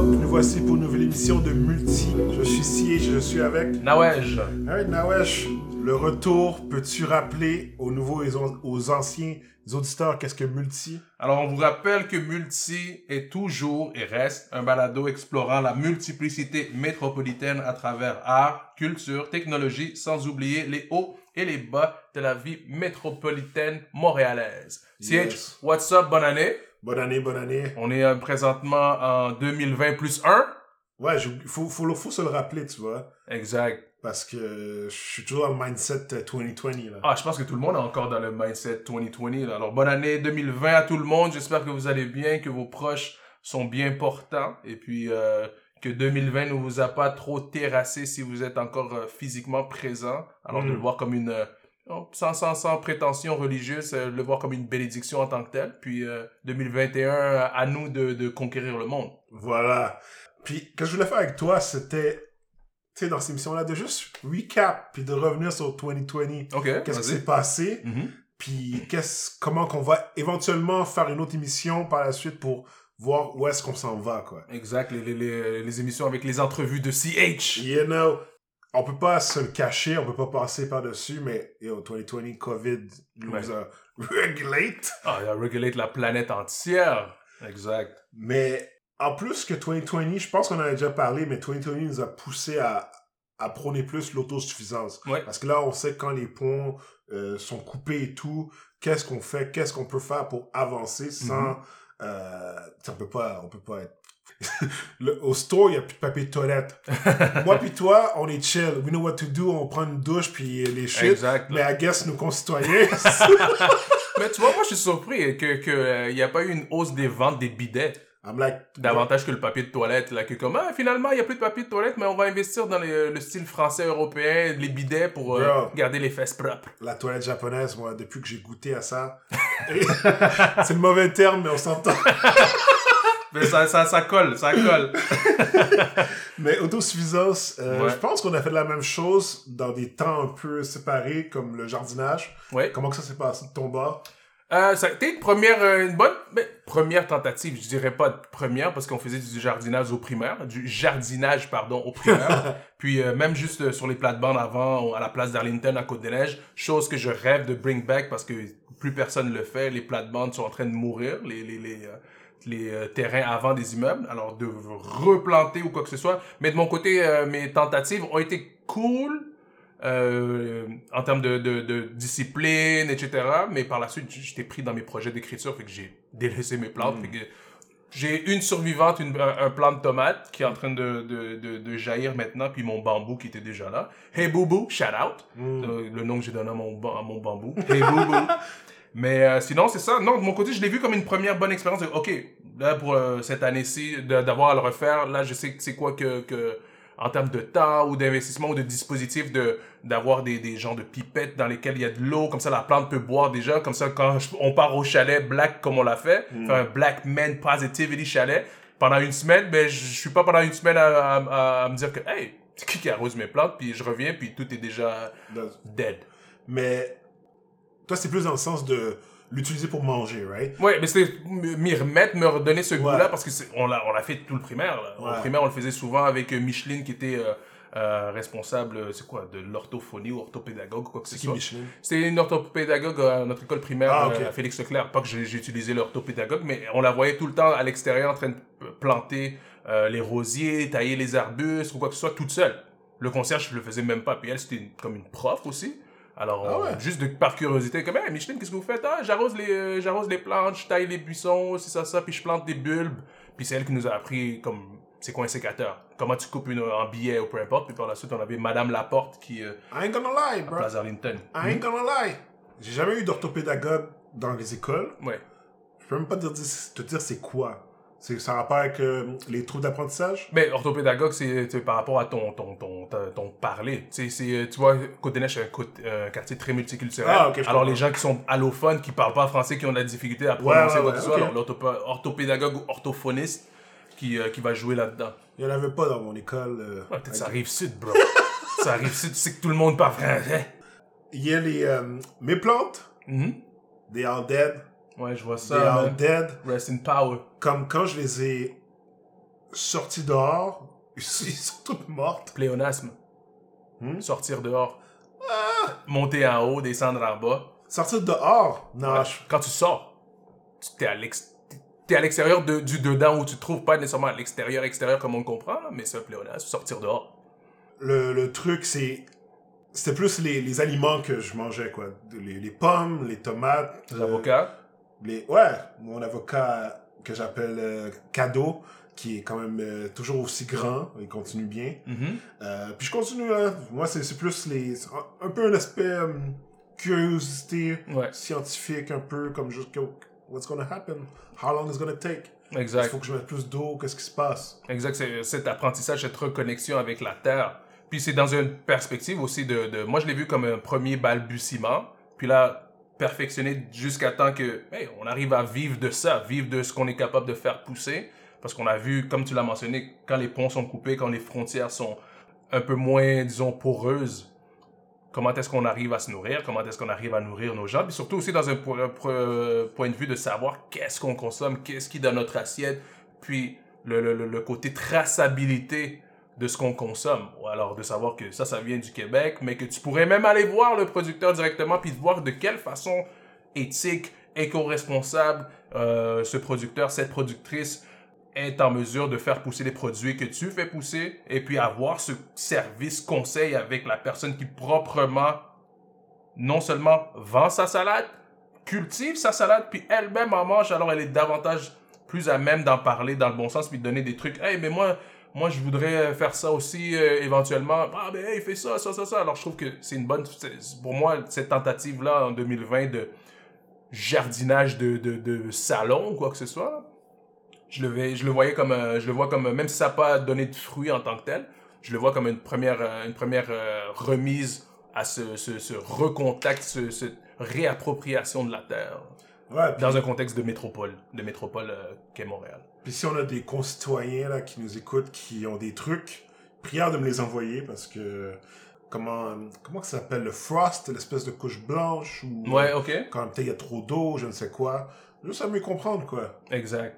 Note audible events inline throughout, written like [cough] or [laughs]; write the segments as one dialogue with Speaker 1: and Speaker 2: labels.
Speaker 1: Nous voici pour une nouvelle émission de Multi. Je suis Siege, je suis avec.
Speaker 2: Nawej.
Speaker 1: Hey Nawesh, le retour, peux-tu rappeler aux nouveaux et aux anciens auditeurs qu'est-ce que Multi?
Speaker 2: Alors, on vous rappelle que Multi est toujours et reste un balado explorant la multiplicité métropolitaine à travers art, culture, technologie, sans oublier les hauts et les bas de la vie métropolitaine montréalaise.
Speaker 1: Yes.
Speaker 2: CH, what's up, bonne année?
Speaker 1: Bonne année, bonne année.
Speaker 2: On est euh, présentement en 2020 plus 1.
Speaker 1: Ouais, il faut, faut, faut se le rappeler, tu vois.
Speaker 2: Exact.
Speaker 1: Parce que je suis toujours dans le mindset euh, 2020, là.
Speaker 2: Ah, je pense que tout le monde est encore dans le mindset 2020. là. Alors, bonne année 2020 à tout le monde. J'espère que vous allez bien, que vos proches sont bien portants. Et puis, euh, que 2020 ne vous a pas trop terrassé si vous êtes encore euh, physiquement présent. Alors, de
Speaker 1: Mm.
Speaker 2: le voir comme une... euh, oh, sans, sans, sans prétention religieuse, euh, le voir comme une bénédiction en tant que tel. Puis, euh, 2021, à nous de, de conquérir le monde.
Speaker 1: Voilà. Puis, que je voulais faire avec toi, c'était, tu sais, dans cette émission-là, de juste recap, puis de revenir sur 2020.
Speaker 2: OK,
Speaker 1: Qu'est-ce qui s'est passé,
Speaker 2: Mhm.
Speaker 1: puis qu'est-ce, comment qu'on va éventuellement faire une autre émission par la suite pour voir où est-ce qu'on s'en va, quoi.
Speaker 2: Exact, les, les, les, les émissions avec les entrevues de CH.
Speaker 1: You know, on peut pas se le cacher, on peut pas passer par-dessus, mais, yo, 2020, COVID nous
Speaker 2: Ouais.
Speaker 1: a [laughs] regulate.
Speaker 2: Ah, il a regulate la planète entière. Exact.
Speaker 1: Mais en plus que 2020, je pense qu'on en a déjà parlé, mais 2020 nous a poussé à, à prôner plus l'autosuffisance.
Speaker 2: Ouais.
Speaker 1: Parce que là, on sait quand les ponts euh, sont coupés et tout, qu'est-ce qu'on fait, qu'est-ce qu'on peut faire pour avancer sans... euh, on peut pas, on peut pas être... [laughs] Le- au store, il n'y a plus de papier de toilette. [laughs] Moi puis toi, on est chill. We know what to do. On prend une douche puis les shit.
Speaker 2: Exact.
Speaker 1: Mais I guess nos concitoyens... [laughs]
Speaker 2: Mais tu vois, moi, je suis surpris que que euh, a pas eu une hausse des ventes des bidets
Speaker 1: I'm like...
Speaker 2: davantage que le papier de toilette. Là, que comme, ah, finalement, il y a plus de papier de toilette, mais on va investir dans les- le style français européen, les bidets pour euh, garder les fesses propres.
Speaker 1: La toilette japonaise, moi, depuis que j'ai goûté à ça... c'est le mauvais terme, mais on s'entend.
Speaker 2: Mais ça, ça, ça colle, ça colle. [laughs]
Speaker 1: Mais autosuffisance, euh,
Speaker 2: Ouais.
Speaker 1: je pense qu'on a fait la même chose dans des temps un peu séparés, comme le jardinage.
Speaker 2: Ouais.
Speaker 1: Comment que ça s'est passé de ton bord?
Speaker 2: Euh, ça a été une première, euh, une bonne, mais, première tentative. Je dirais pas première parce qu'on faisait du jardinage au primaire, du jardinage, pardon, au primaire. [laughs] Puis euh, même juste euh, sur les plates-bandes avant, à la place d'Arlington, à Côte-des-Neiges, chose que je rêve de bring back parce que plus personne le fait. Les plates-bandes sont en train de mourir, les, les, les, les euh, terrains avant des immeubles. Alors de replanter ou quoi que ce soit. Mais de mon côté, euh, mes tentatives ont été cool. euh, en termes de, de, de discipline, etc. Mais par la suite, j'étais pris dans mes projets d'écriture, fait que j'ai délaissé mes plantes.
Speaker 1: Mm.
Speaker 2: Que j'ai une survivante, une, un, plant de tomate qui est en train de, de, jaillir maintenant, puis mon bambou qui était déjà là. Hey Boubou, shout out.
Speaker 1: Mm.
Speaker 2: Le nom que j'ai donné à mon, à mon bambou. Hey Boubou. [laughs] Mais euh, sinon, c'est ça. Non, de mon côté, je l'ai vu comme une première bonne expérience. OK, là, pour euh, cette année-ci, d'avoir à le refaire, là, je sais que c'est quoi que, que, en termes de temps ou d'investissement ou de dispositif, de d'avoir des, des genres de pipettes dans lesquelles il y a de l'eau, comme ça la plante peut boire déjà, comme ça quand je- on part au chalet black comme on l'a fait, faire un black man positivity chalet, pendant une semaine, ben je je suis pas pendant une semaine à, à, à me dire que, hey, c'est qui qui arrose mes plantes, puis je reviens, puis tout est déjà dead.
Speaker 1: Mais toi, c'est plus dans le sens de l'utiliser pour manger, right?
Speaker 2: Ouais, mais c'était m'y remettre, me redonner ce
Speaker 1: Ouais.
Speaker 2: goût-là, parce que on l'a, on l'a fait tout le primaire. Là.
Speaker 1: Ouais.
Speaker 2: Primaire, on le faisait souvent avec euh, Micheline, qui était euh, euh, responsable, c'est quoi, de l'orthophonie ou orthopédagogue quoi que ce soit.
Speaker 1: Michelin?
Speaker 2: C'était une orthopédagogue à notre école primaire
Speaker 1: Ah, ok.
Speaker 2: à Félix Leclerc. Pas que j'ai, utilisé l'orthopédagogue, mais on la voyait tout le temps à l'extérieur en train de planter euh, les rosiers, tailler les arbustes ou quoi que ce soit toute seule. Le concierge, je le faisais même pas. Puis elle, c'était comme une prof aussi. Alors,
Speaker 1: Ah ouais?
Speaker 2: juste de, par curiosité, comme, hey, Micheline, qu'est-ce que vous faites? Ah, j'arrose les, euh, j'arrose les plantes, je taille les buissons, c'est ça, ça, puis je plante des bulbes. Puis c'est elle qui nous a appris, comme, c'est quoi un sécateur? Comment tu coupes une, un billet ou peu importe. Puis par la suite, on avait Madame Laporte qui, euh,
Speaker 1: I ain't gonna lie, bro.
Speaker 2: Place Arlington.
Speaker 1: I ain't gonna lie. J'ai jamais eu d'orthopédagogue dans les écoles.
Speaker 2: Ouais.
Speaker 1: Je peux même pas te dire, te dire c'est quoi. C'est ça rapport avec euh, les trous d'apprentissage?
Speaker 2: Mais orthopédagogue, c'est par rapport à ton, ton, ton, ton, ton parler. Tu euh, tu vois, Côte-des-Neiges, c'est un, un quartier très multiculturel.
Speaker 1: Ah,
Speaker 2: alors,
Speaker 1: comprends.
Speaker 2: les gens qui sont allophones, qui parlent pas français, qui ont de la difficulté à prononcer quoi que ce soit, alors l'orthopé- orthopédagogue ou orthophoniste qui, euh, qui va jouer là-dedans.
Speaker 1: Il y en avait pas dans mon école. euh,
Speaker 2: Ouais, peut-être ça arrive sud, bro. [laughs] ça arrive sud, tu sais que tout le monde parle français.
Speaker 1: Il y a les... euh, mes plantes,
Speaker 2: Mhm.
Speaker 1: they are dead.
Speaker 2: Ouais, je vois
Speaker 1: They
Speaker 2: ça.
Speaker 1: are
Speaker 2: man.
Speaker 1: dead.
Speaker 2: Rest in power.
Speaker 1: Comme quand je les ai sorties dehors, [laughs] ils sont toutes mortes.
Speaker 2: Pléonasme.
Speaker 1: Hmm?
Speaker 2: Sortir dehors. Monter en haut, descendre en bas.
Speaker 1: Sortir dehors? Non,
Speaker 2: Ouais.
Speaker 1: je-
Speaker 2: Quand tu sors, tu es à l'ex- t'es à l'extérieur de- du dedans où tu te trouves pas nécessairement à l'extérieur, extérieur comme on le comprend, là, mais c'est un pléonasme, sortir dehors.
Speaker 1: le, le truc, c'est. C'était plus les, les aliments que je mangeais, quoi. Les, les pommes, les tomates.
Speaker 2: Les
Speaker 1: euh,
Speaker 2: avocats.
Speaker 1: Les, ouais, mon avocat que j'appelle euh, Cadeau, qui est quand même euh, toujours aussi grand, il continue bien.
Speaker 2: Mhm.
Speaker 1: Euh, puis je continue, hein. moi c'est plus les, un, un peu un aspect euh, curiosité
Speaker 2: Ouais,
Speaker 1: scientifique, un peu comme juste what's gonna happen, how long is gonna take, il
Speaker 2: exact.
Speaker 1: faut que je mette plus d'eau, qu'est-ce qui se passe?
Speaker 2: Exact, c'est cet apprentissage, cette reconnexion avec la Terre. Puis c'est dans une perspective aussi de, de- Moi, je l'ai vu comme un premier balbutiement. Puis là, perfectionner jusqu'à temps que, on arrive à vivre de ça, vivre de ce qu'on est capable de faire pousser. Parce qu'on a vu, comme tu l'as mentionné, quand les ponts sont coupés, quand les frontières sont un peu moins, disons, poreuses, comment est-ce qu'on arrive à se nourrir, comment est-ce qu'on arrive à nourrir nos gens, puis surtout aussi dans un po- po- point de vue de savoir qu'est-ce qu'on consomme, qu'est-ce qui est dans notre assiette, puis le côté traçabilité de ce qu'on consomme. Ou alors de savoir que ça, ça vient du Québec, mais que tu pourrais même aller voir le producteur directement, puis voir de quelle façon éthique, éco-responsable euh, ce producteur, cette productrice est en mesure de faire pousser les produits que tu fais pousser et puis avoir ce service conseil avec la personne qui proprement non seulement vend sa salade, cultive sa salade, puis elle-même en mange, alors elle est davantage plus à même d'en parler dans le bon sens, puis de donner des trucs. Hey, mais moi, moi je voudrais faire ça aussi euh, éventuellement. Ah, mais hey, fais ça, ça, ça, ça. Alors je trouve que c'est une bonne. Pour moi, cette tentative-là en 2020 de jardinage de, de, de salon ou quoi que ce soit, je le, vais, je le voyais comme, un- je le vois comme, même si ça n'a pas donné de fruits en tant que tel, je le vois comme une première, euh, une première euh, remise à ce, ce, ce recontact, ce, cette réappropriation de la terre
Speaker 1: Ouais, puis,
Speaker 2: dans un contexte de métropole, de métropole euh, qu'est Montréal.
Speaker 1: Puis si on a des concitoyens là, qui nous écoutent, qui ont des trucs, prière de me les envoyer parce que comment comment ça s'appelle? Le frost, l'espèce de couche blanche ou
Speaker 2: Ouais, ok.
Speaker 1: quand peut-être il y a trop d'eau, je ne sais quoi. Juste à mieux comprendre quoi.
Speaker 2: Exact.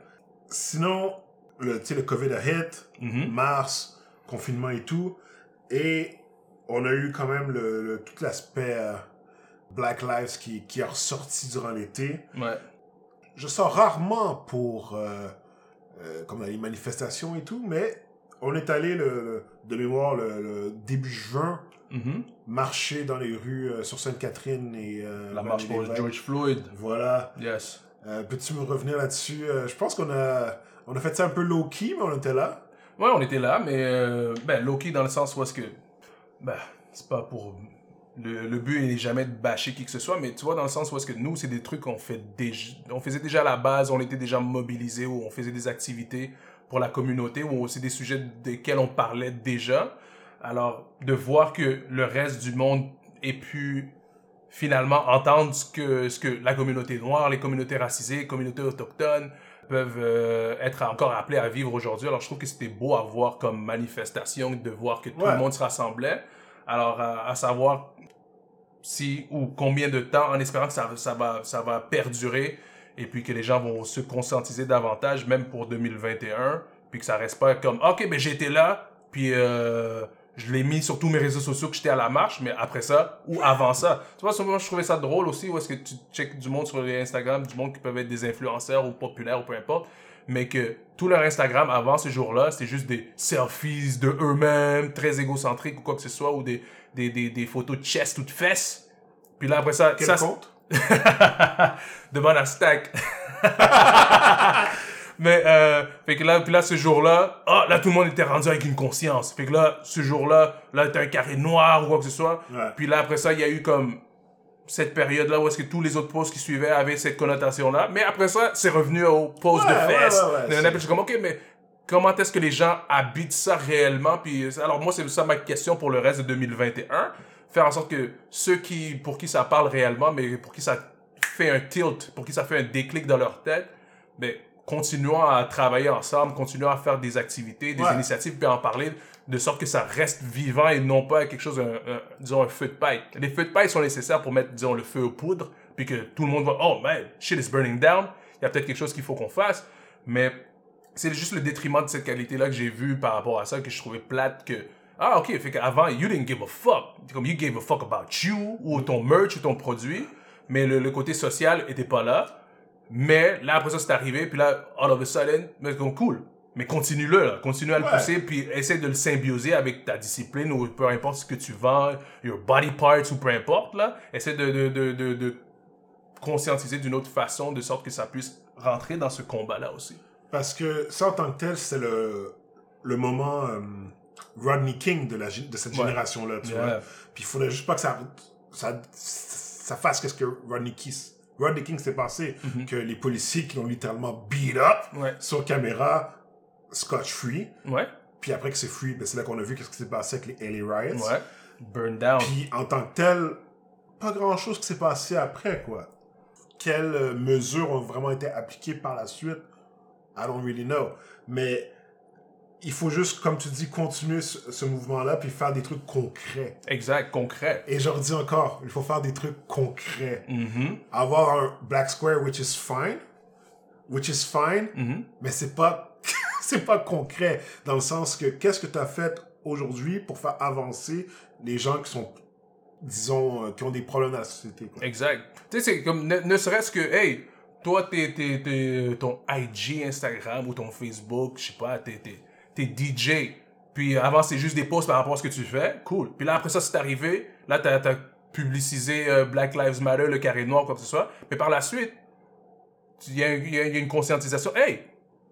Speaker 1: Sinon, le, tu sais, le COVID a hit,
Speaker 2: Mhm.
Speaker 1: mars, confinement et tout. Et on a eu quand même le, le- tout l'aspect euh, Black Lives qui, qui est ressorti durant l'été.
Speaker 2: Ouais.
Speaker 1: Je sors rarement pour euh, euh, comme dans les manifestations et tout, mais on est allé le, le- de mémoire le, le début juin
Speaker 2: Mhm.
Speaker 1: marcher dans les rues euh, sur Sainte-Catherine et euh,
Speaker 2: La marche pour. George Floyd.
Speaker 1: Voilà.
Speaker 2: Yes.
Speaker 1: Euh, Peux-tu me revenir là-dessus? Euh, Je pense qu'on a on a fait ça un peu low key, mais on était là.
Speaker 2: Ouais, on était là, mais euh, ben, Loki dans le sens où est-ce que. Ben, c'est pas pour. Le, le but n'est jamais de bâcher qui que ce soit, mais tu vois, dans le sens où est-ce que nous, c'est des trucs qu'on fait déjà. On faisait déjà à la base, on était déjà mobilisés, où on faisait des activités pour la communauté, où c'est des sujets desquels on parlait déjà. Alors, de voir que le reste du monde ait pu finalement entendre ce que, ce que la communauté noire, les communautés racisées, les communautés autochtones peuvent euh, être encore appelés à vivre aujourd'hui. Alors, je trouve que c'était beau à voir comme manifestation, de voir que tout
Speaker 1: Ouais.
Speaker 2: le monde se rassemblait. Alors, à, à savoir si ou combien de temps, en espérant que ça, ça, va, ça va perdurer et puis que les gens vont se conscientiser davantage, même pour 2021, puis que ça reste pas comme, OK, ben j'étais là, puis euh, je l'ai mis sur tous mes réseaux sociaux que j'étais à la marche, mais après ça, ou avant ça. Tu vois, souvent, je trouvais ça drôle aussi, où est-ce que tu checkes du monde sur les Instagram, du monde qui peuvent être des influenceurs ou populaires ou peu importe, mais que tout leur Instagram avant ce jour-là, c'était juste des selfies de eux-mêmes, très égocentriques ou quoi que ce soit, ou des, des, des, des photos de chest ou de fesses. Puis là, après ça,
Speaker 1: Quel
Speaker 2: ça,
Speaker 1: compte? [laughs]
Speaker 2: Demande à Stack. [laughs] Mais, euh, fait que là, puis là, ce jour-là, ah, là, tout le monde était rendu avec une conscience. Fait que là, ce jour-là, là, t'as un carré noir ou quoi que ce soit.
Speaker 1: Ouais.
Speaker 2: Puis là, après ça, il y a eu comme cette période-là où est-ce que tous les autres posts qui suivaient avaient cette connotation-là. Mais après ça, c'est revenu aux posts
Speaker 1: Ouais,
Speaker 2: de
Speaker 1: ouais,
Speaker 2: fesses.
Speaker 1: ouais, ouais,
Speaker 2: suis comme, OK, mais comment est-ce que les gens habitent ça réellement? Puis, alors moi, c'est ça ma question pour le reste de 2021. Faire en sorte que ceux qui, pour qui ça parle réellement, mais pour qui ça fait un tilt, pour qui ça fait un déclic dans leur tête, ben, continuons à travailler ensemble, continuons à faire des activités, des
Speaker 1: Ouais.
Speaker 2: initiatives, puis à en parler de sorte que ça reste vivant et non pas quelque chose, un, un- disons, un feu de paille. Les feux de paille sont nécessaires pour mettre, disons, le feu aux poudres, puis que tout le monde va, oh man, shit is burning down, il y a peut-être quelque chose qu'il faut qu'on fasse, mais c'est juste le détriment de cette qualité-là que j'ai vu par rapport à ça, que je trouvais plate que. Ah, ok, fait qu'avant, you didn't give a fuck. Comme you gave a fuck about you, ou ton merch, ou ton produit, mais le, le côté social était pas là. Mais là, après ça, c'est arrivé, puis là, all of a sudden, mais comme cool. Mais continue-le, là. continue à le
Speaker 1: Ouais.
Speaker 2: pousser, puis essaie de le symbioser avec ta discipline, ou peu importe ce que tu vends, your body parts, ou peu importe, là. Essaie de, de, de, de, de conscientiser d'une autre façon, de sorte que ça puisse rentrer dans ce combat-là aussi.
Speaker 1: Parce que ça, en tant que tel, c'est le, le moment euh, Rodney King de, la, de cette
Speaker 2: Ouais.
Speaker 1: génération-là, tu
Speaker 2: Yeah.
Speaker 1: vois. Puis il faudrait juste pas que ça, ça, ça fasse qu'est-ce que Rodney King, Rodney King s'est passé.
Speaker 2: Mhm.
Speaker 1: Que les policiers qui l'ont littéralement beat up
Speaker 2: Ouais.
Speaker 1: sur caméra, scotch free.
Speaker 2: Ouais.
Speaker 1: Puis après que c'est free, ben c'est là qu'on a vu qu'est-ce qui s'est passé avec les LA Riots.
Speaker 2: Ouais. Burn down.
Speaker 1: Puis en tant que tel, pas grand-chose qui s'est passé après, quoi. Quelles euh, mesures ont vraiment été appliquées par la suite? I don't really know. Mais il faut juste, comme tu dis, continuer ce, ce mouvement-là puis faire des trucs concrets.
Speaker 2: Exact, concret.
Speaker 1: Et je redis encore, il faut faire des trucs concrets.
Speaker 2: Mhm.
Speaker 1: Avoir un black square, which is fine, which is fine,
Speaker 2: Mhm.
Speaker 1: mais c'est pas, [laughs] c'est pas concret. Dans le sens que, qu'est-ce que tu as fait aujourd'hui pour faire avancer les gens qui sont, disons, euh, qui ont des problèmes dans la société, quoi?
Speaker 2: Exact. Tu sais, c'est comme, ne, ne serait-ce que, hey, toi, t'es, t'es, t'es- ton IG, Instagram ou ton Facebook, je sais pas, t'es, t'es, DJ. Puis avant, c'est juste des posts par rapport à ce que tu fais. Cool. Puis là, après ça, c'est arrivé. Là, t'as, t'as publicisé euh, Black Lives Matter, le carré noir, quoi que ce soit. Mais par la suite, il y, a- une conscientisation. Hey,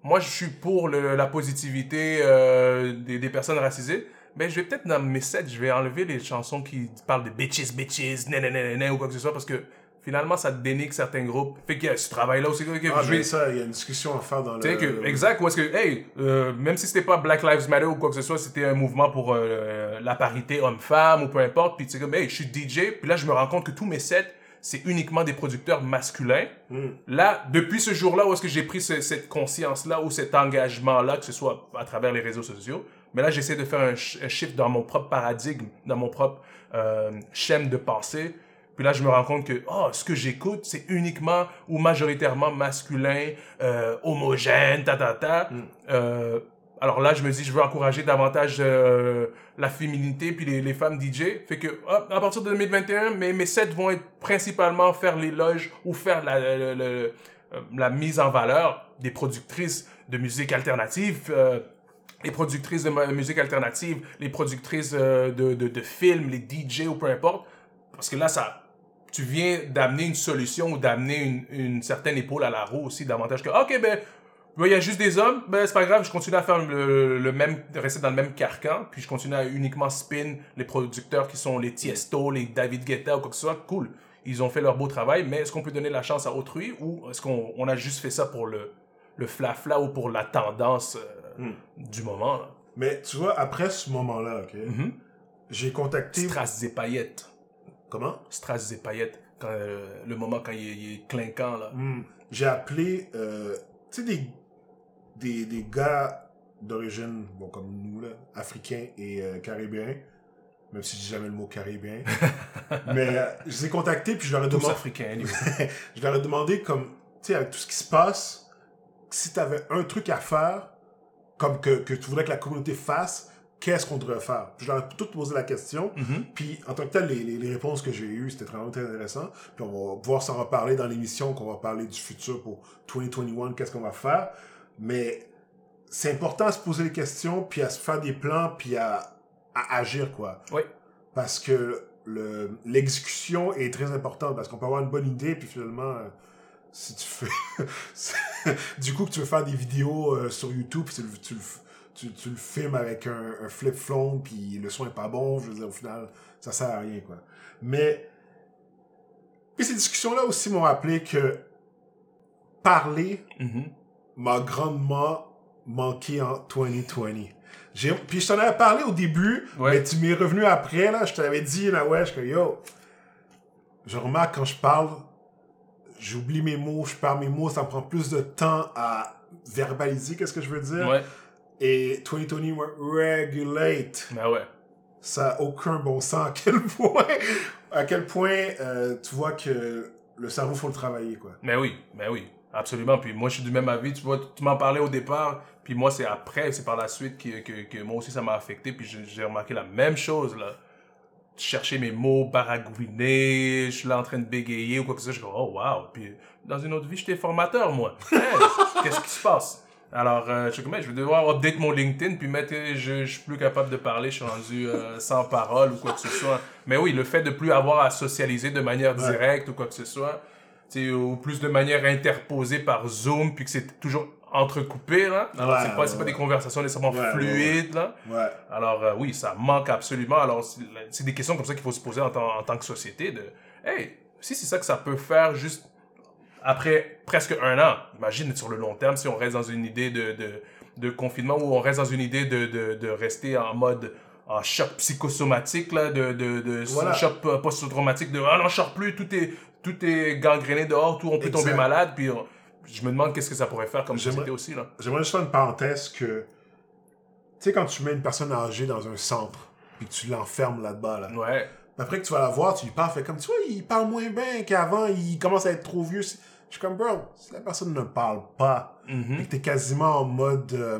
Speaker 2: moi, je suis pour la positivité euh, des, personnes racisées. Mais je vais peut-être dans mes sets, je vais enlever les chansons qui parlent de bitches, bitches, nanana, ou quoi que ce soit, parce que finalement, ça dénigre certains groupes. Fait qu'il y a ce travail-là aussi. que
Speaker 1: Ah, mais ça, il y a une discussion à faire dans le...
Speaker 2: que, exact, ou est-ce que, hey, euh, même si c'était pas Black Lives Matter ou quoi que ce soit, c'était un mouvement pour euh, la parité homme-femme ou peu importe, puis tu sais comme, hey, je suis DJ, puis là, je me rends compte que tous mes sets, c'est uniquement des producteurs masculins.
Speaker 1: Hmm.
Speaker 2: Là, depuis ce jour-là, où est-ce que j'ai pris ce- cette conscience-là ou cet engagement-là, que ce soit à travers les réseaux sociaux, mais là, j'essaie de faire un, un shift dans mon propre paradigme, dans mon propre euh, schème de pensée. Puis là, je me rends compte que, oh, ce que j'écoute, c'est uniquement ou majoritairement masculin, euh, homogène, ta, ta, ta. Euh, alors là, je me dis, je veux encourager davantage euh, la féminité puis les, les femmes DJ. Fait que, hop, à partir de 2021, mes, mes sets vont être principalement faire l'éloge ou faire la, la, la- mise en valeur des productrices de musique alternative. les productrices de mu- musique alternative, les productrices de, de, de films, les DJ ou peu importe. Parce que là, ça, tu viens d'amener une solution ou d'amener une, une certaine épaule à la roue aussi, davantage que, ok, ben, ben, il y a juste des hommes, ben, c'est pas grave, je continue à faire le, le même, rester dans le même carcan, puis je continue à uniquement spin les producteurs qui sont les Tiesto, les David Guetta ou quoi que ce soit, cool. Ils ont fait leur beau travail, mais est-ce qu'on peut donner la chance à autrui ou est-ce qu'on on a juste fait ça pour le, le flafla ou pour la tendance euh,
Speaker 1: Hmm.
Speaker 2: du moment, là?
Speaker 1: Mais tu vois, après ce moment-là, ok,
Speaker 2: Mhm.
Speaker 1: j'ai contacté...
Speaker 2: Strass et paillettes.
Speaker 1: Comment?
Speaker 2: Strass et paillettes. Quand, euh, le moment quand il est, il est clinquant, là.
Speaker 1: Hmm. J'ai appelé, euh, tu sais, des, des, des gars d'origine, bon, comme nous, là, africains et euh, caribéens, même si je dis jamais le mot caribéen. [laughs] mais euh, je les ai contactés, puis je leur ai demandé,
Speaker 2: africains, [laughs]
Speaker 1: je leur ai demandé comme, tu sais, avec tout ce qui se passe, si tu avais un truc à faire, comme que, que tu voudrais que la communauté fasse, qu'est-ce qu'on devrait faire? Je leur ai tout posé la question,
Speaker 2: Mhm.
Speaker 1: puis en tant que tel, les, les, les réponses que j'ai eues, c'était vraiment très intéressant. Puis on va pouvoir s'en reparler dans l'émission, qu'on va parler du futur pour 2021, qu'est-ce qu'on va faire. Mais c'est important à se poser des questions, puis à se faire des plans, puis à, à agir, quoi.
Speaker 2: Oui.
Speaker 1: Parce que le- l'exécution est très importante, parce qu'on peut avoir une bonne idée, puis finalement, euh, si tu fais... [laughs] du coup, que tu veux faire des vidéos euh, sur YouTube, puis tu, le- tu, tu, tu le filmes avec un, un flip phone, puis le son est pas bon, je veux dire, au final, ça sert à rien, quoi. Mais... Puis ces discussions-là aussi m'ont rappelé que parler
Speaker 2: Mhm.
Speaker 1: m'a grandement manqué en 2020. J'ai, puis je t'en avais parlé au début,
Speaker 2: Ouais.
Speaker 1: mais tu m'es revenu après, là, je t'avais dit, là, ouais, je que yo, je remarque quand je parle, j'oublie mes mots, je perds mes mots, ça me prend plus de temps à verbaliser, qu'est-ce que je veux dire?
Speaker 2: Ouais,
Speaker 1: Et 2020 me regulate.
Speaker 2: ben ouais.
Speaker 1: Ça n'a aucun bon sens à quel point, à quel point euh, tu vois que le cerveau, faut le travailler, quoi.
Speaker 2: Ben oui, ben oui. Absolument. Puis moi, je suis du même avis. Tu vois, tu m'en parlais au départ. Puis moi, c'est après, c'est par la suite que, que, que moi aussi, ça m'a affecté. Puis j'ai remarqué la même chose, là. Chercher mes mots, baragouiner, je suis là en train de bégayer ou quoi que ce soit. Je dis, oh wow. Puis dans une autre vie, j'étais formateur, moi. Hey, [laughs] Qu'est-ce qui se passe? Alors, euh, je vais devoir update mon LinkedIn, puis mettre, euh, je, je suis plus capable de parler, je suis rendu euh, sans parole ou quoi que ce soit. Mais oui, le fait de plus avoir à socialiser de manière
Speaker 1: Ouais.
Speaker 2: directe ou quoi que ce soit, ou plus de manière interposée par Zoom, puis que c'est toujours entrecoupé, là. Alors,
Speaker 1: Ouais,
Speaker 2: c'est pas, c'est
Speaker 1: ouais,
Speaker 2: pas des conversations nécessairement fluides, là.
Speaker 1: Ouais.
Speaker 2: Alors, euh, oui, ça manque absolument. Alors, c'est des questions comme ça qu'il faut se poser en, tant- en tant que société de, hey, si c'est ça que ça peut faire juste après presque un an, imagine sur le long terme si on reste dans une idée de, de, de confinement ou on reste dans une idée de, de, de rester en mode en choc psychosomatique, là, de, de, de
Speaker 1: Voilà.
Speaker 2: choc post-traumatique, de ah non, je sors plus, tout est, tout est gangréné dehors, tout, on peut
Speaker 1: Exact.
Speaker 2: tomber malade, puis je me demande qu'est-ce que ça pourrait faire comme société aussi, là.
Speaker 1: J'aimerais juste faire une parenthèse que, tu sais, quand tu mets une personne âgée dans un centre, puis que tu l'enfermes là-bas, là,
Speaker 2: Ouais.
Speaker 1: Après que tu vas la voir, tu lui parles, fait comme, tu vois, il parle moins bien qu'avant, il commence à être trop vieux. Je suis comme, bro, si la personne ne parle pas,
Speaker 2: Mhm.
Speaker 1: et que t'es quasiment en mode euh,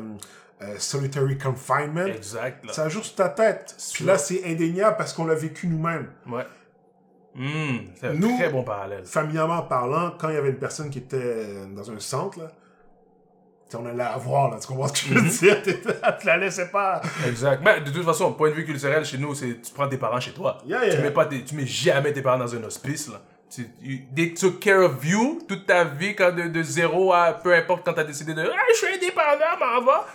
Speaker 1: euh, solitary confinement,
Speaker 2: Exact, là.
Speaker 1: ça joue sur ta tête. Puis là, c'est indéniable parce qu'on l'a vécu nous-mêmes.
Speaker 2: Ouais. Hmm, c'est un
Speaker 1: Nous-
Speaker 2: très bon parallèle.
Speaker 1: Familièrement parlant, quand il y avait une personne qui était dans un centre, là, on allait la voir, là, tu comprends ce que je veux
Speaker 2: Mhm.
Speaker 1: dire? [laughs] Tu la laissais pas.
Speaker 2: Exact. Mais de toute façon, point de vue culturel, chez nous, c'est tu prends tes parents chez toi.
Speaker 1: Yeah, yeah.
Speaker 2: Tu mets pas tes- tu mets jamais tes parents dans un hospice là. Tu, they took care of you toute ta vie quand de, de zéro à peu importe quand t'as décidé de ah, je suis indépendant, m'en va.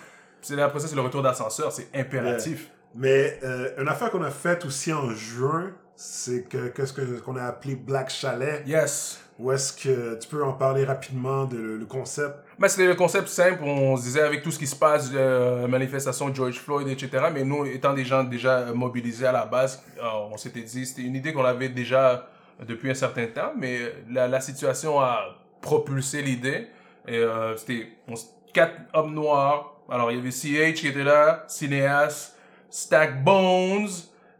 Speaker 2: C'est après ça c'est le retour d'ascenseur, c'est impératif.
Speaker 1: Mais euh, une affaire qu'on a faite aussi en juin, c'est que qu'est-ce que qu'on a appelé Black Chalet.
Speaker 2: Yes.
Speaker 1: Où est-ce que tu peux en parler rapidement de le, le concept?
Speaker 2: Mais c'était le concept simple, on se disait avec tout ce qui se passe, euh, manifestation George Floyd, etc. Mais nous, étant des gens déjà mobilisés à la base, euh, on s'était dit, c'était une idée qu'on avait déjà depuis un certain temps, mais la, la situation a propulsé l'idée. Et euh, c'était quatre hommes noirs. Alors, il y avait CH qui était là, cinéaste, Stack Bones,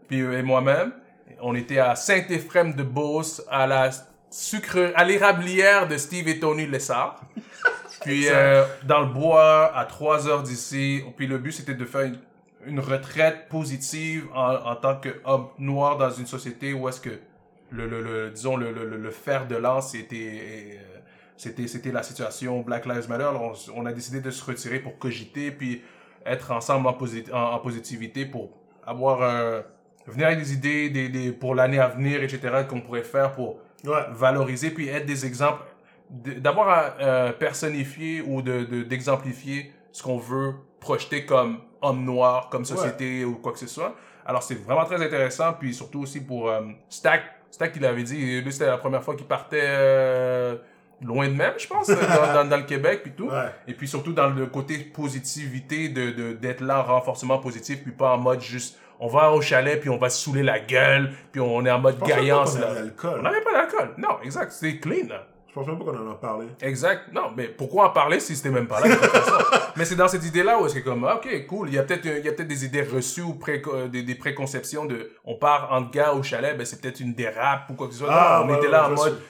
Speaker 2: puis euh, et moi-même. On était à Saint-Éphrem-de-Beauce, à la sucre, à l'érablière de Steve et Tony Lessard. [laughs] Puis euh, dans le bois, à 3 heures d'ici. Puis le but, c'était de faire une, une retraite positive en, en tant qu'homme noir dans une société où est-ce que, le, le, le- disons, le, le, le- le fer de lance c'était, euh, c'était, c'était la situation Black Lives Matter. Alors, on, a décidé de se retirer pour cogiter, puis être ensemble en, posi- en, en positivité pour avoir, euh, venir avec des idées des, des, pour l'année à venir, etc., qu'on pourrait faire pour
Speaker 1: Ouais.
Speaker 2: valoriser puis être des exemples, d'avoir à euh, personnifier ou de, de- d'exemplifier ce qu'on veut projeter comme homme noir, comme société ou quoi que ce soit. Alors c'est vraiment très intéressant, puis surtout aussi pour euh, Stack, Stack il avait dit, lui c'était la première fois qu'il partait euh, loin de même, je pense, [laughs] dans, dans, dans le Québec puis tout.
Speaker 1: Ouais.
Speaker 2: Et puis surtout dans le côté positivité, de, de, d'être là en renforcement positif, puis pas en mode juste, on va au chalet, puis on va se saouler la gueule, puis on est en mode
Speaker 1: pas
Speaker 2: gaillance.
Speaker 1: l'alcool.
Speaker 2: On n'avait pas d'alcool. Non, exact. C'est clean. là.
Speaker 1: Je pense même pas qu'on en a parlé.
Speaker 2: Exact. Non, mais pourquoi en parler si c'était même pas là? [laughs] Mais c'est dans cette idée-là où est-ce que comme, ah, ok, cool. Il y a peut-être, il y a peut-être des idées reçues ou pré- euh, des, des préconceptions de, on part en gars au chalet, ben c'est peut-être une dérape ou quoi que ce soit.
Speaker 1: Ah,
Speaker 2: non, on était là en mode,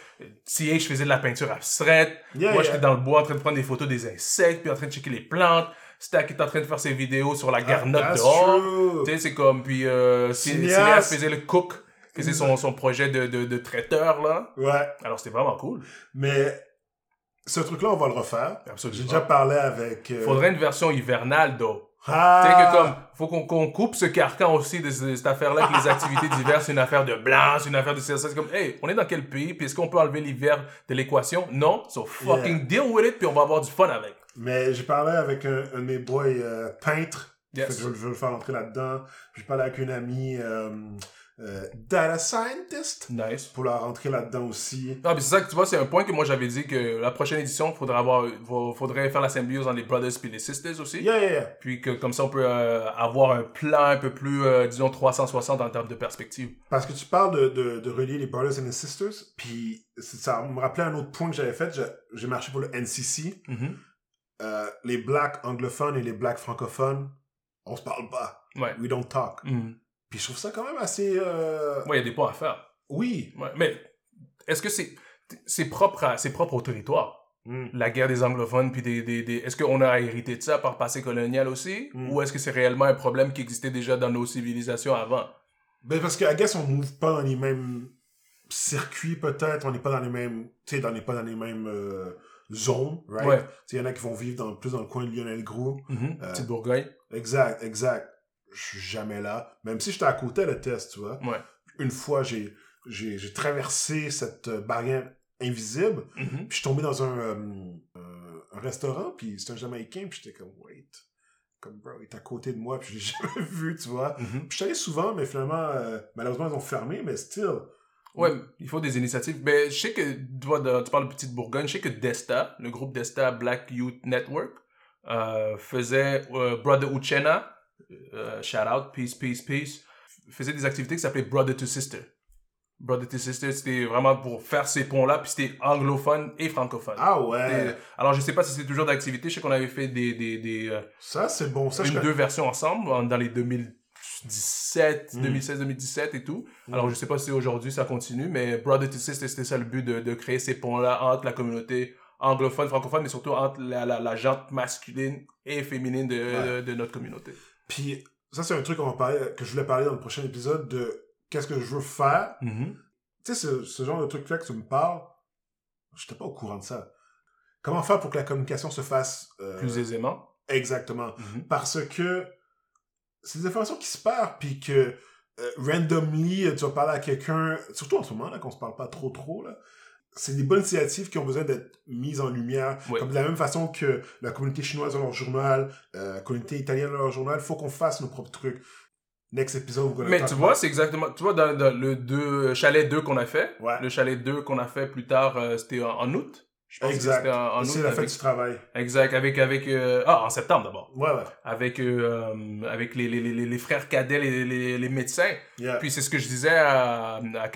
Speaker 2: si je faisais de la peinture abstraite.
Speaker 1: Yeah,
Speaker 2: Moi,
Speaker 1: yeah.
Speaker 2: j'étais dans le bois en train de prendre des photos des insectes, puis en train de checker les plantes. Stack est en train de faire ses vidéos sur la garnotte
Speaker 1: Ah,
Speaker 2: dehors. Tu sais, c'est comme, puis euh, Cin-
Speaker 1: Cinéaste.
Speaker 2: Cinéaste faisait le cook, que c'est son, son projet de, de, de traiteur, là.
Speaker 1: Ouais.
Speaker 2: Alors, c'était vraiment cool.
Speaker 1: Mais ce truc-là, on va le refaire.
Speaker 2: Absolument.
Speaker 1: J'ai déjà parlé avec. euh,
Speaker 2: Faudrait une version hivernale, d'eau.
Speaker 1: Ah!
Speaker 2: Tu sais que comme, faut qu'on qu'on coupe ce carcan aussi de, ce- cette affaire-là, que les activités [laughs] d'hiver, c'est une affaire de blanc, c'est une affaire de. C'est comme, hey, on est dans quel pays, puis est-ce qu'on peut enlever l'hiver de l'équation? Non. So fucking deal with it, puis on va avoir du fun avec.
Speaker 1: Mais j'ai parlé avec un, un de mes boys euh, peintres.
Speaker 2: Yes.
Speaker 1: Fait que je, veux- je veux le faire entrer là-dedans. J'ai parlé avec une amie euh, euh, data scientist
Speaker 2: Nice.
Speaker 1: pour la rentrer là-dedans aussi.
Speaker 2: Ah, puis c'est ça que tu vois, c'est un point que moi j'avais dit que la prochaine édition, faudrait avoir, faudrait faire la symbiose entre les brothers puis les sisters aussi.
Speaker 1: Yeah, yeah, yeah.
Speaker 2: Puis que comme ça, on peut euh, avoir un plan un peu plus, euh, disons, 360 en termes de perspective.
Speaker 1: Parce que tu parles de, de, de relier les brothers and les sisters, puis ça me rappelait un autre point que j'avais fait. J'ai- marché pour le NCC.
Speaker 2: Mhm.
Speaker 1: Euh, les blacks anglophones et les blacks francophones, on se parle pas.
Speaker 2: Ouais.
Speaker 1: We don't talk.
Speaker 2: Mhm.
Speaker 1: Puis je trouve ça quand même assez... euh,
Speaker 2: Ouais, il y a des points à faire.
Speaker 1: Oui.
Speaker 2: Ouais, mais est-ce que c'est c'est propre à c'est propre au territoire?
Speaker 1: Mm.
Speaker 2: la guerre des anglophones, puis des, des, des... est-ce qu'on a hérité de ça par passé colonial aussi,
Speaker 1: Mm.
Speaker 2: ou est-ce que c'est réellement un problème qui existait déjà dans nos civilisations avant?
Speaker 1: Ben, parce que, I guess, on move pas les mêmes circuits, peut-être. On n'est pas dans les mêmes, tu sais, on n'est pas dans les mêmes euh, zones, right?
Speaker 2: Ouais.
Speaker 1: Tu sais, il y en a qui vont vivre dans, plus dans le coin de Lionel Gros. Euh,
Speaker 2: Petite Bourgogne.
Speaker 1: Exact, exact. Je suis jamais là. Même si j'étais à côté le test, tu vois.
Speaker 2: Ouais.
Speaker 1: Une fois, j'ai, traversé cette euh, barrière invisible,
Speaker 2: Mhm.
Speaker 1: puis je suis tombé dans un, euh, un restaurant, puis c'était un Jamaïcain, puis j'étais comme, wait. Comme, bro, il est à côté de moi, puis je l'ai [laughs] jamais vu, tu vois.
Speaker 2: Mhm.
Speaker 1: Puis je suis allé souvent, mais finalement, euh, malheureusement, ils ont fermé, mais still.
Speaker 2: Ouais, il faut des initiatives. Mais je sais que, toi, de- tu parles de Petite Bourgogne, je sais que Desta, le groupe Desta Black Youth Network, euh, faisait euh, Brother Uchenna, euh, shout out, peace, peace, peace, faisait des activités qui s'appelaient Brother to Sister. Brother to Sister, c'était vraiment pour faire ces ponts-là, puis c'était anglophone et francophone.
Speaker 1: Ah
Speaker 2: Et,
Speaker 1: ouais.
Speaker 2: alors, je sais pas si c'est toujours d'activité. Je sais qu'on avait fait des, des, des euh,
Speaker 1: Ça, c'est bon. Ça, je
Speaker 2: une,
Speaker 1: connais.
Speaker 2: deux versions ensemble en- dans les 2017,
Speaker 1: Mm.
Speaker 2: 2016, 2017 et tout.
Speaker 1: Mm.
Speaker 2: Alors, je sais pas si aujourd'hui ça continue, mais Brother to Sister, c'était ça le but de, de créer ces ponts-là entre la communauté anglophone, francophone, mais surtout entre la, la, la jante masculine et féminine de,
Speaker 1: Ouais.
Speaker 2: de, de notre communauté.
Speaker 1: Puis, ça, c'est un truc qu'on va parler, que je voulais parler dans le prochain épisode de qu'est-ce que je veux faire. Tu sais, ce, ce genre de truc-là que tu me parles, j'étais pas au courant de ça. Comment faire pour que la communication se fasse euh,
Speaker 2: Plus aisément.
Speaker 1: exactement? Parce que c'est des informations qui se perdent, puis que euh, randomly, tu vas parler à quelqu'un, surtout en ce moment, là, qu'on se parle pas trop trop, là. C'est des bonnes initiatives qui ont besoin d'être mises en lumière.
Speaker 2: Ouais.
Speaker 1: Comme de la même façon que la communauté chinoise a leur journal, euh, la communauté italienne a leur journal, faut qu'on fasse nos propres trucs. Next épisode, vous
Speaker 2: Mais tu vois, c'est exactement. Tu vois, dans, dans le deux, chalet 2 qu'on a fait,
Speaker 1: Ouais.
Speaker 2: le chalet 2 qu'on a fait plus tard, euh, c'était en, en août. Je pense que
Speaker 1: Exact.
Speaker 2: c'était en, août.
Speaker 1: C'est la fête
Speaker 2: avec-
Speaker 1: du travail.
Speaker 2: Exact, avec. avec euh, Ah, en septembre d'abord.
Speaker 1: Ouais, ouais.
Speaker 2: avec euh, euh, avec les, les, les, les frères cadets, les, les, les médecins.
Speaker 1: Yeah.
Speaker 2: Puis c'est ce que je disais à, à,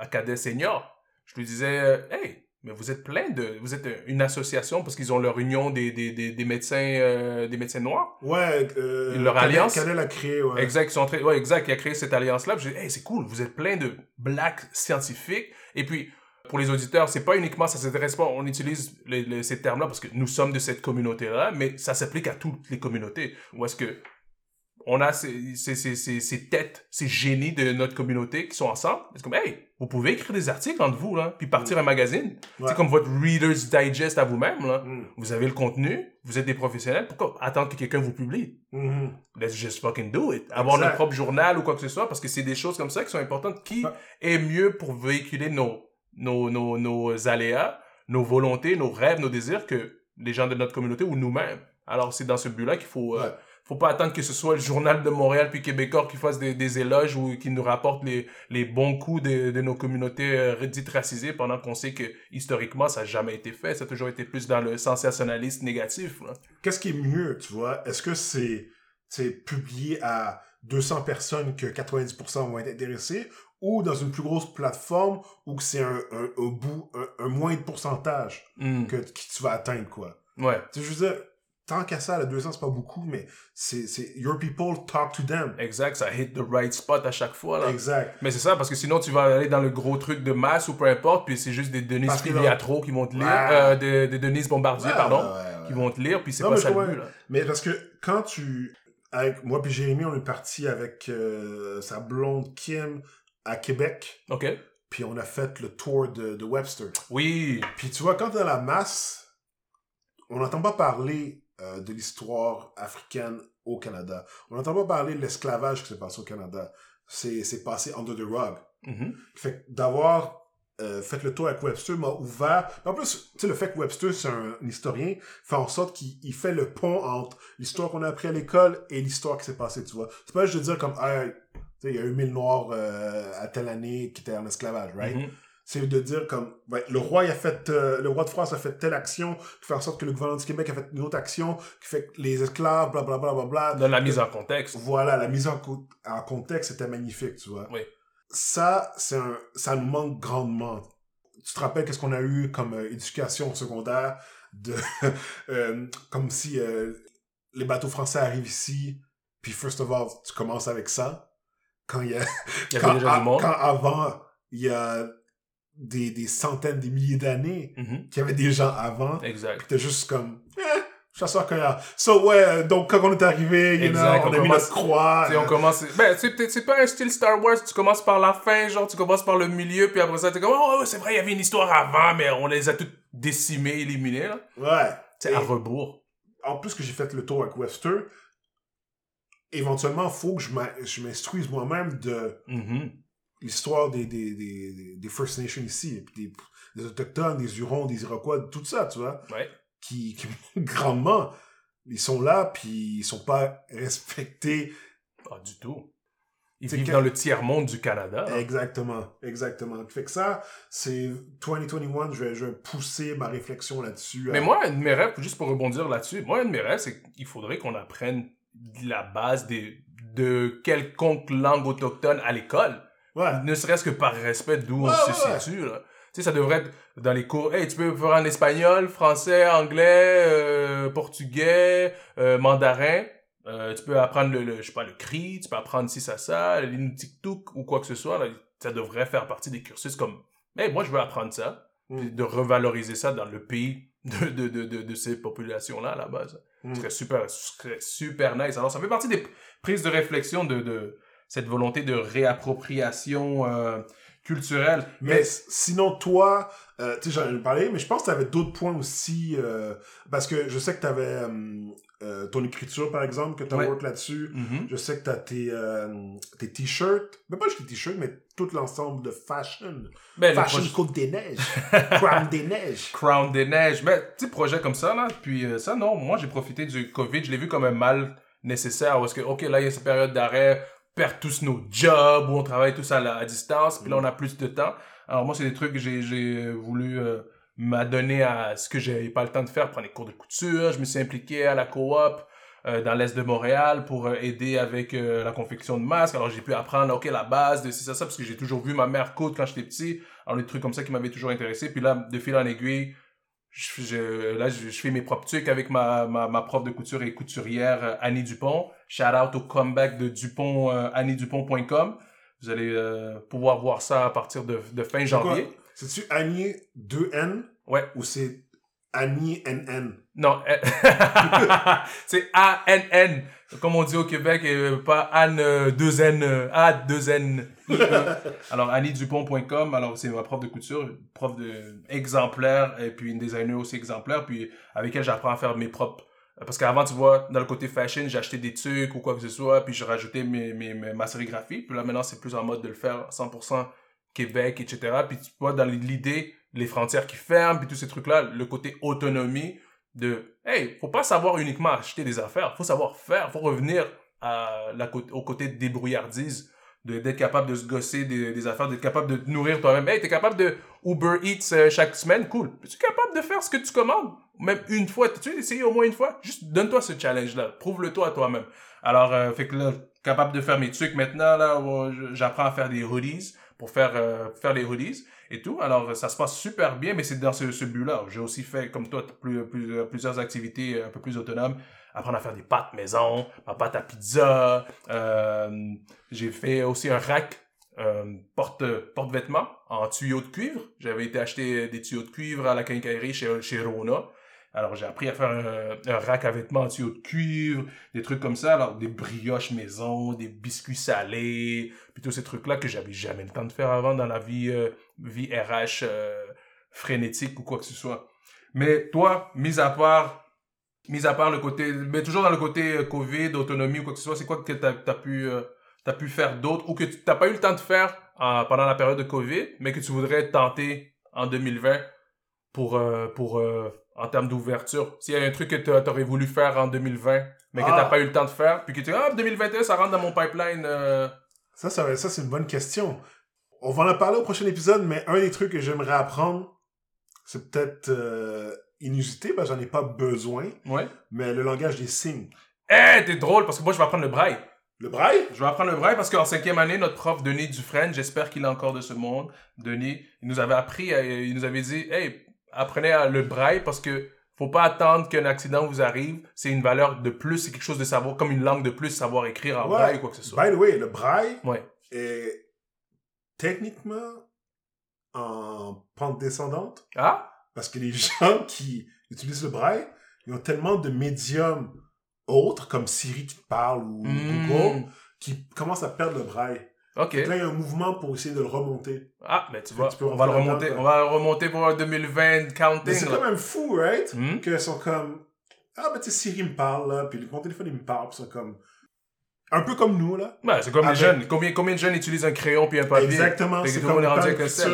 Speaker 2: à Cadet Senior. Je lui disais, hey, mais vous êtes plein de... Vous êtes une association parce qu'ils ont leur union des, des, des, des médecins euh, des médecins noirs.
Speaker 1: Ouais, euh,
Speaker 2: Leur
Speaker 1: Canel-
Speaker 2: alliance?
Speaker 1: Canel a créé, ouais.
Speaker 2: Exact, ils sont très... ouais, exact, qui a créé cette alliance-là. Puis j'ai hey, c'est cool, vous êtes plein de blacks scientifiques. Et puis, pour les auditeurs, c'est pas uniquement, ça s'intéresse pas, on utilise les- les- ces termes-là parce que nous sommes de cette communauté-là, mais ça s'applique à toutes les communautés. Où est-ce que on a ces, ces, ces, ces, ces têtes, ces génies de notre communauté qui sont ensemble? C'est comme, hey, vous pouvez écrire des articles entre vous, là, puis partir un magazine?
Speaker 1: Ouais.
Speaker 2: C'est comme votre Reader's Digest à vous-même, là.
Speaker 1: Mm.
Speaker 2: Vous avez le contenu, vous êtes des professionnels, pourquoi attendre que quelqu'un vous publie?
Speaker 1: Mhm.
Speaker 2: Let's just fucking do it. Avoir
Speaker 1: Exact.
Speaker 2: notre propre journal ou quoi que ce soit, parce que c'est des choses comme ça qui sont importantes. Qui
Speaker 1: Ouais.
Speaker 2: est mieux pour véhiculer nos, nos, nos, nos aléas, nos volontés, nos rêves, nos désirs que les gens de notre communauté ou nous-mêmes? Alors, c'est dans ce but-là qu'il faut, euh,
Speaker 1: Ouais.
Speaker 2: faut pas attendre que ce soit le journal de Montréal puis Québécois qui fasse des, des éloges ou qui nous rapporte les, les bons coups de, de nos communautés euh, dites racisées pendant qu'on sait que historiquement ça n'a jamais été fait. Ça a toujours été plus dans le sensationnalisme négatif.
Speaker 1: Qu'est-ce qui est mieux, tu vois? Est-ce que c'est c'est publié à 200 personnes que 90% vont être intéressés ou dans une plus grosse plateforme où que c'est un, un, un bout, un, un moins de pourcentage
Speaker 2: Hmm.
Speaker 1: que, que tu vas atteindre, quoi?
Speaker 2: Ouais.
Speaker 1: Tu sais, je veux dire, tant qu'à ça, le 200, c'est pas beaucoup, mais c'est, c'est your people talk to them.
Speaker 2: Exact, ça hit the right spot à chaque fois. Là.
Speaker 1: Exact.
Speaker 2: Mais c'est ça, parce que sinon tu vas aller dans le gros truc de masse ou peu importe, puis c'est juste des Denise Filiatro qui vont te lire,
Speaker 1: Ouais.
Speaker 2: euh, des, des Denise Bombardier,
Speaker 1: Ouais,
Speaker 2: pardon,
Speaker 1: ouais,
Speaker 2: qui vont te lire, puis c'est pas ça le
Speaker 1: comprends.
Speaker 2: but. Là.
Speaker 1: Mais parce que quand tu. Avec moi puis Jérémy, on est parti avec euh, sa blonde Kim à Québec,
Speaker 2: Ok.
Speaker 1: puis on a fait le tour de, de Webster.
Speaker 2: Oui.
Speaker 1: Puis tu vois, quand dans la masse, on n'entend pas parler euh, de l'histoire africaine au Canada. On n'entend pas parler de l'esclavage qui s'est passé au Canada. C'est passé under the rug. Fait que d'avoir euh, fait le tour avec Webster m'a ouvert. En plus, tu sais, le fait que Webster, c'est un, historien, fait en sorte qu'il il fait le pont entre l'histoire qu'on a appris à l'école et l'histoire qui s'est passée, tu vois. C'est pas juste de dire comme, il y a eu mille Noirs euh, à telle année qui étaient en esclavage, right?
Speaker 2: Mhm.
Speaker 1: C'est de dire comme, le roi, il a fait, euh, le roi de France a fait telle action, qui fait en sorte que le gouvernement du Québec a fait une autre action, qui fait que les esclaves, blablabla, bla, bla, bla,
Speaker 2: Dans la mise en contexte.
Speaker 1: voilà, la mise en, co- en contexte était magnifique, tu vois.
Speaker 2: Oui.
Speaker 1: Ça, c'est un, ça nous manque grandement. Tu te rappelles qu'est-ce qu'on a eu comme euh, éducation secondaire de, [laughs] comme si les bateaux français arrivent ici, puis first of all, tu commences avec ça. Quand il y a,
Speaker 2: Il y
Speaker 1: quand,
Speaker 2: déjà
Speaker 1: a- quand avant, il y a des, des centaines, des milliers d'années,
Speaker 2: Mhm.
Speaker 1: qu'il y avait des gens avant,
Speaker 2: Exact.
Speaker 1: puis t'es juste comme, eh, chasseur cueilleur. So, ouais, donc quand on est arrivé, you
Speaker 2: Exact,
Speaker 1: know, on,
Speaker 2: on
Speaker 1: a mis
Speaker 2: commence-
Speaker 1: notre croix.
Speaker 2: On
Speaker 1: euh,
Speaker 2: commence. Ben, c'est pas un style Star Wars. Tu commences par la fin, genre tu commences par le milieu, puis après ça t'es comme oh c'est vrai il y avait une histoire avant, mais on les a toutes décimées, éliminées là.
Speaker 1: Ouais.
Speaker 2: C'est à rebours.
Speaker 1: en plus que j'ai fait le tour avec Webster, éventuellement, faut que je m'in- je m'instruise moi-même de
Speaker 2: Mhm.
Speaker 1: l'histoire des, des, des, des- First Nations ici, et puis des, des Autochtones, des Hurons, des Iroquois, tout ça, tu vois,
Speaker 2: Ouais.
Speaker 1: qui, qui [laughs] grandement, ils sont là, puis ils sont pas respectés.
Speaker 2: Pas du tout. Ils vivent dans le tiers monde du Canada. là.
Speaker 1: Exactement, exactement. Fait que ça, c'est 2021, je vais, je vais pousser ma réflexion là-dessus.
Speaker 2: Mais
Speaker 1: euh,
Speaker 2: moi, un de mes rêves, juste pour rebondir là-dessus, moi, un de mes rêves, c'est qu'il faudrait qu'on apprenne la base des, de quelconque langue autochtone à l'école.
Speaker 1: ouais.
Speaker 2: Ne serait-ce que par respect d'où
Speaker 1: Ouais,
Speaker 2: on se
Speaker 1: ouais.
Speaker 2: situe, là. Tu sais, ça devrait être dans les cours. Hey, tu peux faire en espagnol, français, anglais, euh, portugais, euh, mandarin. Euh, tu peux apprendre le, le- je sais pas, le cri, tu peux apprendre ci, ça, ça, l'inutiktuk ou quoi que ce soit. Là. Ça devrait faire partie des cursus comme, hey, moi, je veux apprendre ça.
Speaker 1: Mm.
Speaker 2: De revaloriser ça dans le pays de, de, de, de, de ces populations-là, à la base.
Speaker 1: Mm.
Speaker 2: Ce serait super, ce serait super nice. Alors, ça fait partie des prises de réflexion de, de cette volonté de réappropriation euh, culturelle.
Speaker 1: Mais sinon, toi, euh, tu sais, j'en ai parlé, mais je pense que tu avais d'autres points aussi. euh, parce que je sais que tu avais ton écriture, par exemple, que tu as
Speaker 2: Ouais.
Speaker 1: work là-dessus.
Speaker 2: Mhm.
Speaker 1: Je sais que tu as tes, euh, tes t-shirts. Mais pas juste tes t-shirts, mais tout l'ensemble de fashion.
Speaker 2: Ben,
Speaker 1: fashion
Speaker 2: projet-
Speaker 1: Côte des Neiges. [laughs] Crown des Neiges.
Speaker 2: Crown des Neiges. Mais, sais, projet comme ça, là. Puis euh, ça, non, moi, j'ai profité du COVID. Je l'ai vu comme un mal nécessaire. Parce que, OK, là, il y a cette période d'arrêt. On perd tous nos jobs, où on travaille tous à, la, à distance. Puis là, on a plus de temps. Alors, moi, c'est des trucs que j'ai, j'ai voulu euh, m'adonner à ce que j'avais pas le temps de faire. Prendre des cours de couture. Je me suis impliqué à la coop. euh, dans l'est de Montréal pour euh, aider avec euh, la confection de masques. Alors j'ai pu apprendre ok la base de ci ça ça parce que j'ai toujours vu ma mère coudre quand j'étais petit. Alors des trucs comme ça qui m'avaient toujours intéressé. Puis là de fil en aiguille, je, je- là je, je fais mes propres trucs avec ma, ma, ma prof de couture et couturière euh, Annie Dupont. Shout out au comeback de Dupont anniedupont.com. Vous allez pouvoir voir ça à partir de, de fin janvier.
Speaker 1: C'est-tu Annie 2N
Speaker 2: Ouais.
Speaker 1: ou c'est Annie NN?
Speaker 2: Non, euh, [laughs] c'est A-N-N, comme on dit au Québec, et euh, pas Anne 2N, A-2N. [laughs] alors, anniedupont.com, alors c'est ma prof de couture, prof de exemplaire, et puis une designer aussi exemplaire, puis avec elle j'apprends à faire mes propres... Parce qu'avant, tu vois, dans le côté fashion, j'achetais des trucs ou quoi que ce soit, puis je rajoutais mes, mes, mes- ma sérigraphie. Puis là, maintenant, c'est plus en mode de le faire 100% Québec, etc. Puis tu vois, dans l'idée, les frontières qui ferment, puis tous ces trucs-là, le côté autonomie de, hey, faut pas savoir uniquement acheter des affaires, faut savoir faire, faut revenir à la, au côté de débrouillardise, d'être capable de se gosser des, affaires, d'être capable de te nourrir toi-même. Hey, t'es capable de Uber Eats euh, chaque semaine, cool. Es-tu capable de faire ce que tu commandes? Même une fois, tu essayé au moins une fois? Juste donne-toi ce challenge-là, prouve-le-toi à toi-même. Alors, euh, fait que là, capable de faire mes trucs maintenant, là, j'apprends à faire des hoodies pour faire, euh, faire les hoodies et tout. Alors, ça se passe super bien, mais c'est dans ce, ce but-là. J'ai aussi fait, comme toi, plus, plus- plusieurs activités un peu plus autonomes. Apprendre à faire des pâtes maison, ma pâte à pizza. euh, j'ai fait aussi un rack euh, porte, porte-vêtements en tuyaux de cuivre. J'avais été acheter des tuyaux de cuivre à la quincaillerie chez, chez Rona. Alors, j'ai appris à faire un, un rack à vêtements en tuyaux de cuivre, des trucs comme ça. Alors, des brioches maison, des biscuits salés, puis tous ces trucs-là que j'avais jamais le temps de faire avant dans la vie, euh, vie RH euh, frénétique ou quoi que ce soit. Mais toi, mis à part, mis à part le côté, mais toujours dans le côté euh, COVID, autonomie ou quoi que ce soit, c'est quoi que t'as as pu, euh, pu faire d'autre ou que tu t'as pas eu le temps de faire euh, pendant la période de COVID, mais que tu voudrais tenter en 2020 pour, pour en termes d'ouverture. S'il y a un truc que t'a- t'aurais voulu faire en 2020, mais que
Speaker 1: Ah.
Speaker 2: t'as pas eu le temps de faire, puis que tu dis, ah, 2021, ça rentre dans mon pipeline. euh,
Speaker 1: Ça, ça, ça c'est une bonne question. On va en parler au prochain épisode, mais un des trucs que j'aimerais apprendre, c'est peut-être euh, inusité, parce que j'en ai pas besoin,
Speaker 2: Ouais.
Speaker 1: mais le langage des signes.
Speaker 2: Eh, t'es drôle, parce que moi, je vais apprendre le braille.
Speaker 1: Le braille?
Speaker 2: Je vais apprendre le braille parce qu'en cinquième année, notre prof Denis Dufresne, j'espère qu'il est encore de ce monde, Denis, il nous avait appris, euh, il nous avait dit, hey, apprenez le braille parce que faut pas attendre qu'un accident vous arrive. C'est une valeur de plus, c'est quelque chose de savoir, comme une langue de plus, savoir écrire en
Speaker 1: Ouais.
Speaker 2: braille ou quoi que ce soit.
Speaker 1: By the way, le braille
Speaker 2: Ouais.
Speaker 1: est techniquement en en pente descendante.
Speaker 2: Ah?
Speaker 1: Parce que les [laughs] gens qui utilisent le braille, ils ont tellement de médiums autres, comme Siri qui te parle ou
Speaker 2: Hmm.
Speaker 1: Google, qui commencent à perdre le braille.
Speaker 2: Ok.
Speaker 1: Donc là, il y a un mouvement pour essayer de le remonter.
Speaker 2: Ah, mais tu vois,
Speaker 1: Tu
Speaker 2: on va le remonter. On va le remonter pour un 2020
Speaker 1: Mais
Speaker 2: counting.
Speaker 1: c'est quand même fou, right?
Speaker 2: Hmm?
Speaker 1: Qu'elles sont comme, ah, ben, tu sais, Siri me parle, là, puis mon téléphone, il me parle, puis sont comme, un peu comme nous, là.
Speaker 2: Ouais, c'est comme
Speaker 1: Avec-
Speaker 2: les jeunes. Combien, combien de jeunes utilisent un crayon puis un papier?
Speaker 1: Exactement,
Speaker 2: que
Speaker 1: c'est comme
Speaker 2: monde est rendu avec.
Speaker 1: Tu sais,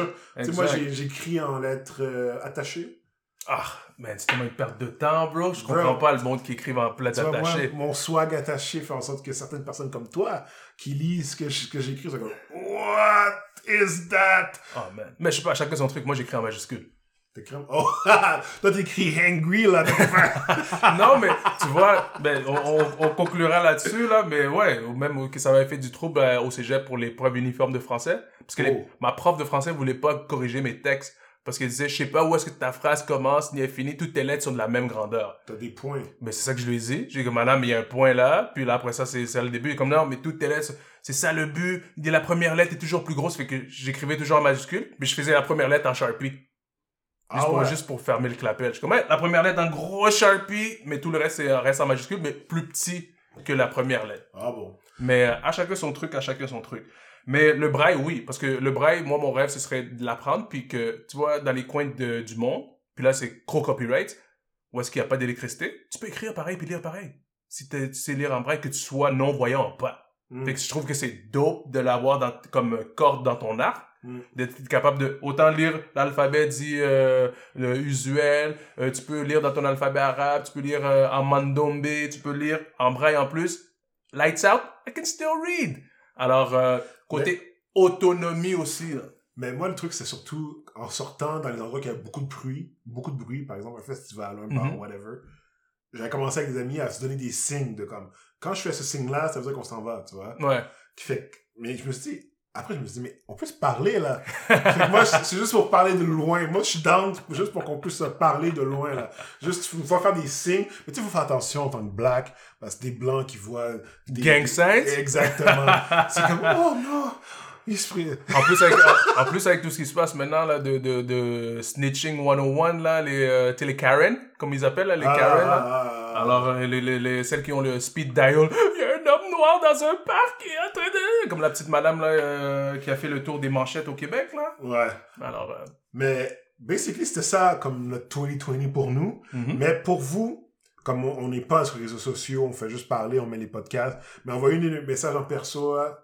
Speaker 1: moi, j'écris en lettres euh, attachées.
Speaker 2: Ah, man, c'est tellement une perte de temps, bro. Je comprends
Speaker 1: Bro.
Speaker 2: pas le monde qui écrive en plat
Speaker 1: moi,
Speaker 2: attaché.
Speaker 1: mon swag attaché fait en sorte que certaines personnes comme toi, qui lisent ce que, je- que j'écris, sont comme, What is that?
Speaker 2: Oh, man. Mais je sais pas, chacun son truc. Moi, j'écris en majuscule.
Speaker 1: T'écris, oh, [laughs] toi, t'écris hangry, là. [laughs]
Speaker 2: non, mais tu vois, ben, on, on, on conclura là-dessus, là, mais ouais, ou même que ça m'avait fait du trouble euh, au cégep pour les preuves uniformes de français. Parce que les-
Speaker 1: Oh.
Speaker 2: ma prof de français voulait pas corriger mes textes. Parce qu'elle disait, je sais pas où est-ce que ta phrase commence ni est finie, toutes tes lettres sont de la même grandeur.
Speaker 1: T'as des points.
Speaker 2: Mais c'est ça que je lui ai dit. J'ai dit, madame, il y a un point là, puis là, après ça, c'est c'est le début. Et comme, non, mais toutes tes lettres, c'est ça le but. Il dit, la première lettre est toujours plus grosse, fait que j'écrivais toujours en majuscule, mais je faisais la première lettre en Sharpie. Juste,
Speaker 1: Ah
Speaker 2: pour,
Speaker 1: ouais.
Speaker 2: juste pour fermer le clapet. Je comme, Ouais, la première lettre en gros Sharpie, mais tout le reste, reste en majuscule, mais plus petit que la première lettre.
Speaker 1: Ah bon.
Speaker 2: Mais euh, à chacun son truc, à chacun son truc. Mais le braille, oui, parce que le braille, moi, mon rêve, ce serait de l'apprendre, puis que, tu vois, dans les coins de- du monde, puis là, c'est gros copyright, où est-ce qu'il n'y a pas d'électricité, tu peux écrire pareil puis lire pareil. Si tu sais lire en braille, que tu sois non-voyant ou pas.
Speaker 1: Hmm.
Speaker 2: Fait que je trouve que c'est dope de l'avoir comme corde dans ton arc,
Speaker 1: Mm.
Speaker 2: d'être capable de autant lire l'alphabet dit euh, le usuel, euh, tu peux lire dans ton alphabet arabe, tu peux lire euh, en mandombe, tu peux lire en braille en plus. Lights out, I can still read. Alors euh, côté autonomie aussi. là.
Speaker 1: Mais moi, le truc, c'est surtout en sortant dans les endroits où il y a beaucoup de bruit, beaucoup de bruit, par exemple un festival, un bar,
Speaker 2: Mhm.
Speaker 1: whatever. J'avais commencé avec des amis à se donner des signes de comme, quand je fais ce signe-là, ça veut dire qu'on s'en va, tu vois.
Speaker 2: Ouais.
Speaker 1: Qui fait mais je me suis dit, après, je me suis dit, mais on peut se parler, là. moi, c'est juste pour parler de loin. Moi, je suis down juste pour qu'on puisse se parler de loin, là. Juste, il faut faire des signes. Mais tu sais, il faut faire attention en tant que black, parce que des blancs qui voient... Des,
Speaker 2: Gang signs?
Speaker 1: Exactement. c'est comme, oh non!
Speaker 2: En plus, avec, en plus, avec tout ce qui se passe maintenant, là, de, de, de Snitching 101, là, les, euh, les Karen, comme ils appellent, là, les
Speaker 1: Ah,
Speaker 2: Karen, là.
Speaker 1: ah, ah,
Speaker 2: Alors, euh, les, les, les, celles qui ont le speed dial, noir dans un parc est en train de... Comme la petite madame, là, euh, qui a fait le tour des manchettes au Québec, là.
Speaker 1: Ouais.
Speaker 2: Alors, euh,
Speaker 1: Mais, basically, c'était ça comme notre 2020 pour nous.
Speaker 2: mhm.
Speaker 1: Mais pour vous, comme on n'est pas sur les réseaux sociaux, on fait juste parler, on met les podcasts, mais envoyez-nous des messages en perso, là,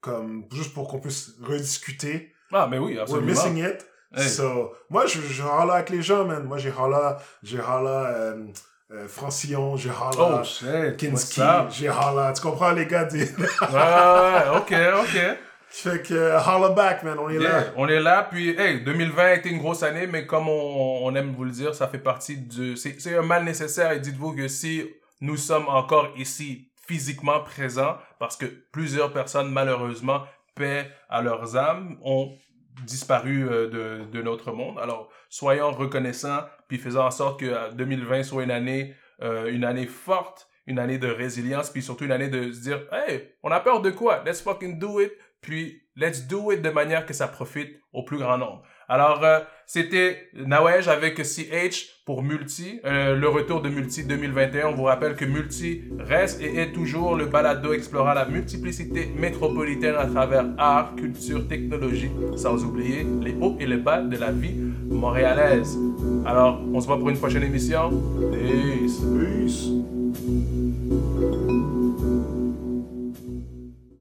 Speaker 1: comme, juste pour qu'on puisse rediscuter.
Speaker 2: Ah, mais oui,
Speaker 1: We're
Speaker 2: absolument.
Speaker 1: missing it.
Speaker 2: Hey.
Speaker 1: So, moi, je, je râle avec les gens, man. Moi, j'ai râlé, j'ai râlé, euh, euh, Francillon, j'ai râlé,
Speaker 2: Oh.
Speaker 1: Kinski, râlé. Tu comprends, les gars? des- [laughs]
Speaker 2: ouais, ok, ok.
Speaker 1: fait que, holla back, man. On est
Speaker 2: Yeah,
Speaker 1: là.
Speaker 2: on est là, puis hey, 2020 a été une grosse année, mais comme on, on aime vous le dire, ça fait partie du... C'est c'est un mal nécessaire, et dites-vous que si nous sommes encore ici physiquement présents, parce que plusieurs personnes, malheureusement, paient à leurs âmes, ont disparu euh, de, de notre monde. Alors, soyons reconnaissants, puis faisons en sorte que euh, 2020 soit une année, euh, une année forte, une année de résilience, puis surtout une année de se dire, hey, on a peur de quoi? Let's fucking do it. Puis, let's do it de manière que ça profite au plus grand nombre. Alors, euh, c'était Nawej avec CH pour Multi, euh, le retour de Multi 2021. On vous rappelle que Multi reste et est toujours le balado explorant la multiplicité métropolitaine à travers art, culture, technologie, sans oublier les hauts et les bas de la vie montréalaise. Alors, on se voit pour une prochaine émission. Peace.
Speaker 1: Peace.